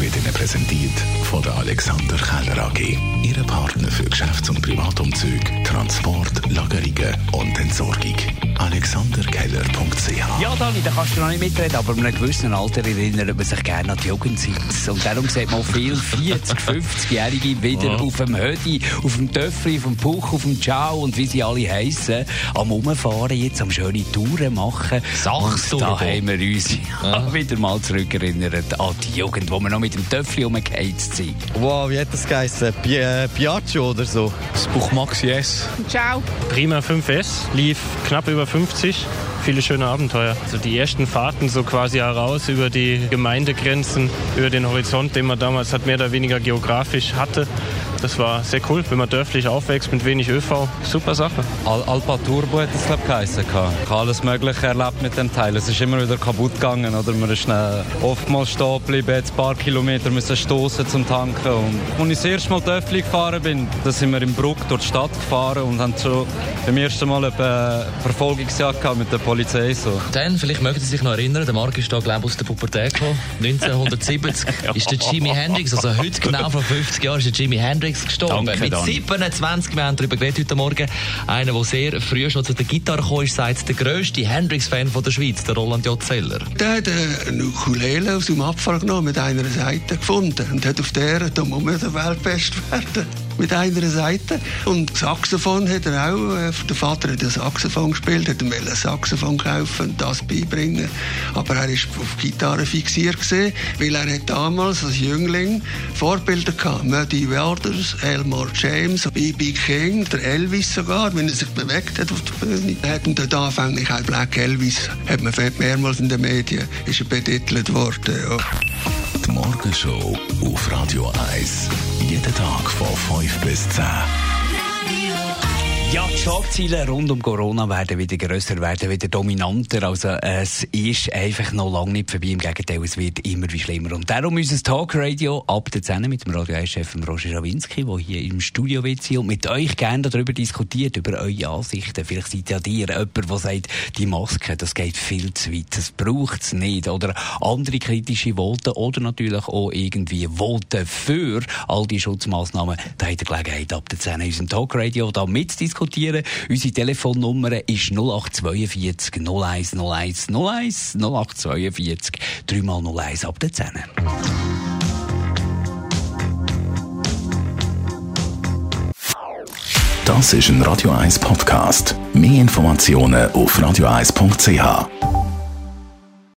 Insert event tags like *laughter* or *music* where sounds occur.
wird Ihnen präsentiert von der Alexander Keller AG. Ihre Partner für Geschäfts- und Privatumzüge, Transport, Lagerungen und Entsorgung. AlexanderKeller.ch Ja, Dani, da kannst du noch nicht mitreden, aber in einem gewissen Alter erinnert man sich gerne an die Jugendzeit. Und darum sieht man viele 40-, 50-Jährige wieder auf dem Hödi, auf dem Töffel, auf dem Puch, auf dem Ciao und wie sie alle heissen, am Umfahren, jetzt am schöne Touren machen. Sachstouren. Da haben wir uns ja. *laughs* wieder mal zurückerinnert an die Jugend, wo wir noch mit dem Töffel umgeheizt sind. Wow, wie hat das geheißen? Pi äh, Piaggio oder so? Das Buch Maxi S. Ciao. Prima 5S lief knapp über 50. Viele schöne Abenteuer. Also die ersten Fahrten so quasi heraus über die Gemeindegrenzen, über den Horizont, den man damals halt mehr oder weniger geografisch hatte. Das war sehr cool, wenn man dörflich aufwächst mit wenig ÖV. Super Sache. Al Alpa Turbo hat es glaube ich geheißen. Ich habe alles Mögliche erlebt mit dem Teil. Es ist immer wieder kaputt gegangen oder man ist schnell oftmals stehen geblieben, jetzt ein paar Kilometer müssen stoßen zum Tanken. Und als ich das erste Mal dörflich gefahren bin, da sind wir in Bruck durch die Stadt gefahren und haben schon beim ersten Mal eine Verfolgungsjagd mit der Polizei. So. Dann, vielleicht mögen Sie sich noch erinnern, der Marc ist da, glaube ich, aus der Pubertät gekommen. 1970 *laughs* ist der Jimi Hendrix, also heute genau vor 50 Jahren, ist der Jimi Hendrix gestorben. Danke, Mit Dani. 27, wir haben darüber geredet heute Morgen. Einer, der sehr früh schon zu der Gitarre gekommen ist, sagt der grösste Hendrix-Fan von der Schweiz, der Roland J. Zeller. Der hat eine Ukulele aus dem Abfall genommen, mit einer Seite gefunden und hat auf der, da muss man der Weltbest werden. Mit einer Seite. Und Saxophon hat er auch, äh, der Vater hat ein Saxophon gespielt, hat ihm ein Saxophon kaufen und das beibringen. Aber er ist auf Gitarre fixiert gesehen, weil er hat damals als Jüngling Vorbilder gehabt. Muddy Waters, Elmore James, B.B. King, der Elvis sogar, wenn er sich bewegt hat auf der Bühne. Hat ihn dort anfänglich auch Black Elvis, hat man mehrmals in den Medien, ist er betitelt worden. Ja. Morgenshow auf Radio 1. Jeden Tag von 5 bis 10. Ja, die Schlagzeilen rund um Corona werden wieder grösser, werden wieder dominanter. Also es ist einfach noch lange nicht vorbei. Im Gegenteil, es wird immer wie schlimmer. Und darum unser Talkradio ab der 10 mit dem Radio 1-Chef Roger Schawinski, der hier im Studio wird sein und mit euch gerne darüber diskutiert, über eure Ansichten. Vielleicht seid ja ihr jemand, der sagt, die Maske, das geht viel zu weit, das braucht es nicht. Oder andere kritische Voten oder natürlich auch irgendwie Voten für all die Schutzmaßnahmen. Da habt ihr Gelegenheit ab der 10 in unserem Talkradio da mitzudiskutieren. Unsere Telefonnummer ist 0842 01 01 01 0842 3 mal 01 ab der 10. Das ist ein Radio 1 Podcast. Mehr Informationen auf radio1.ch.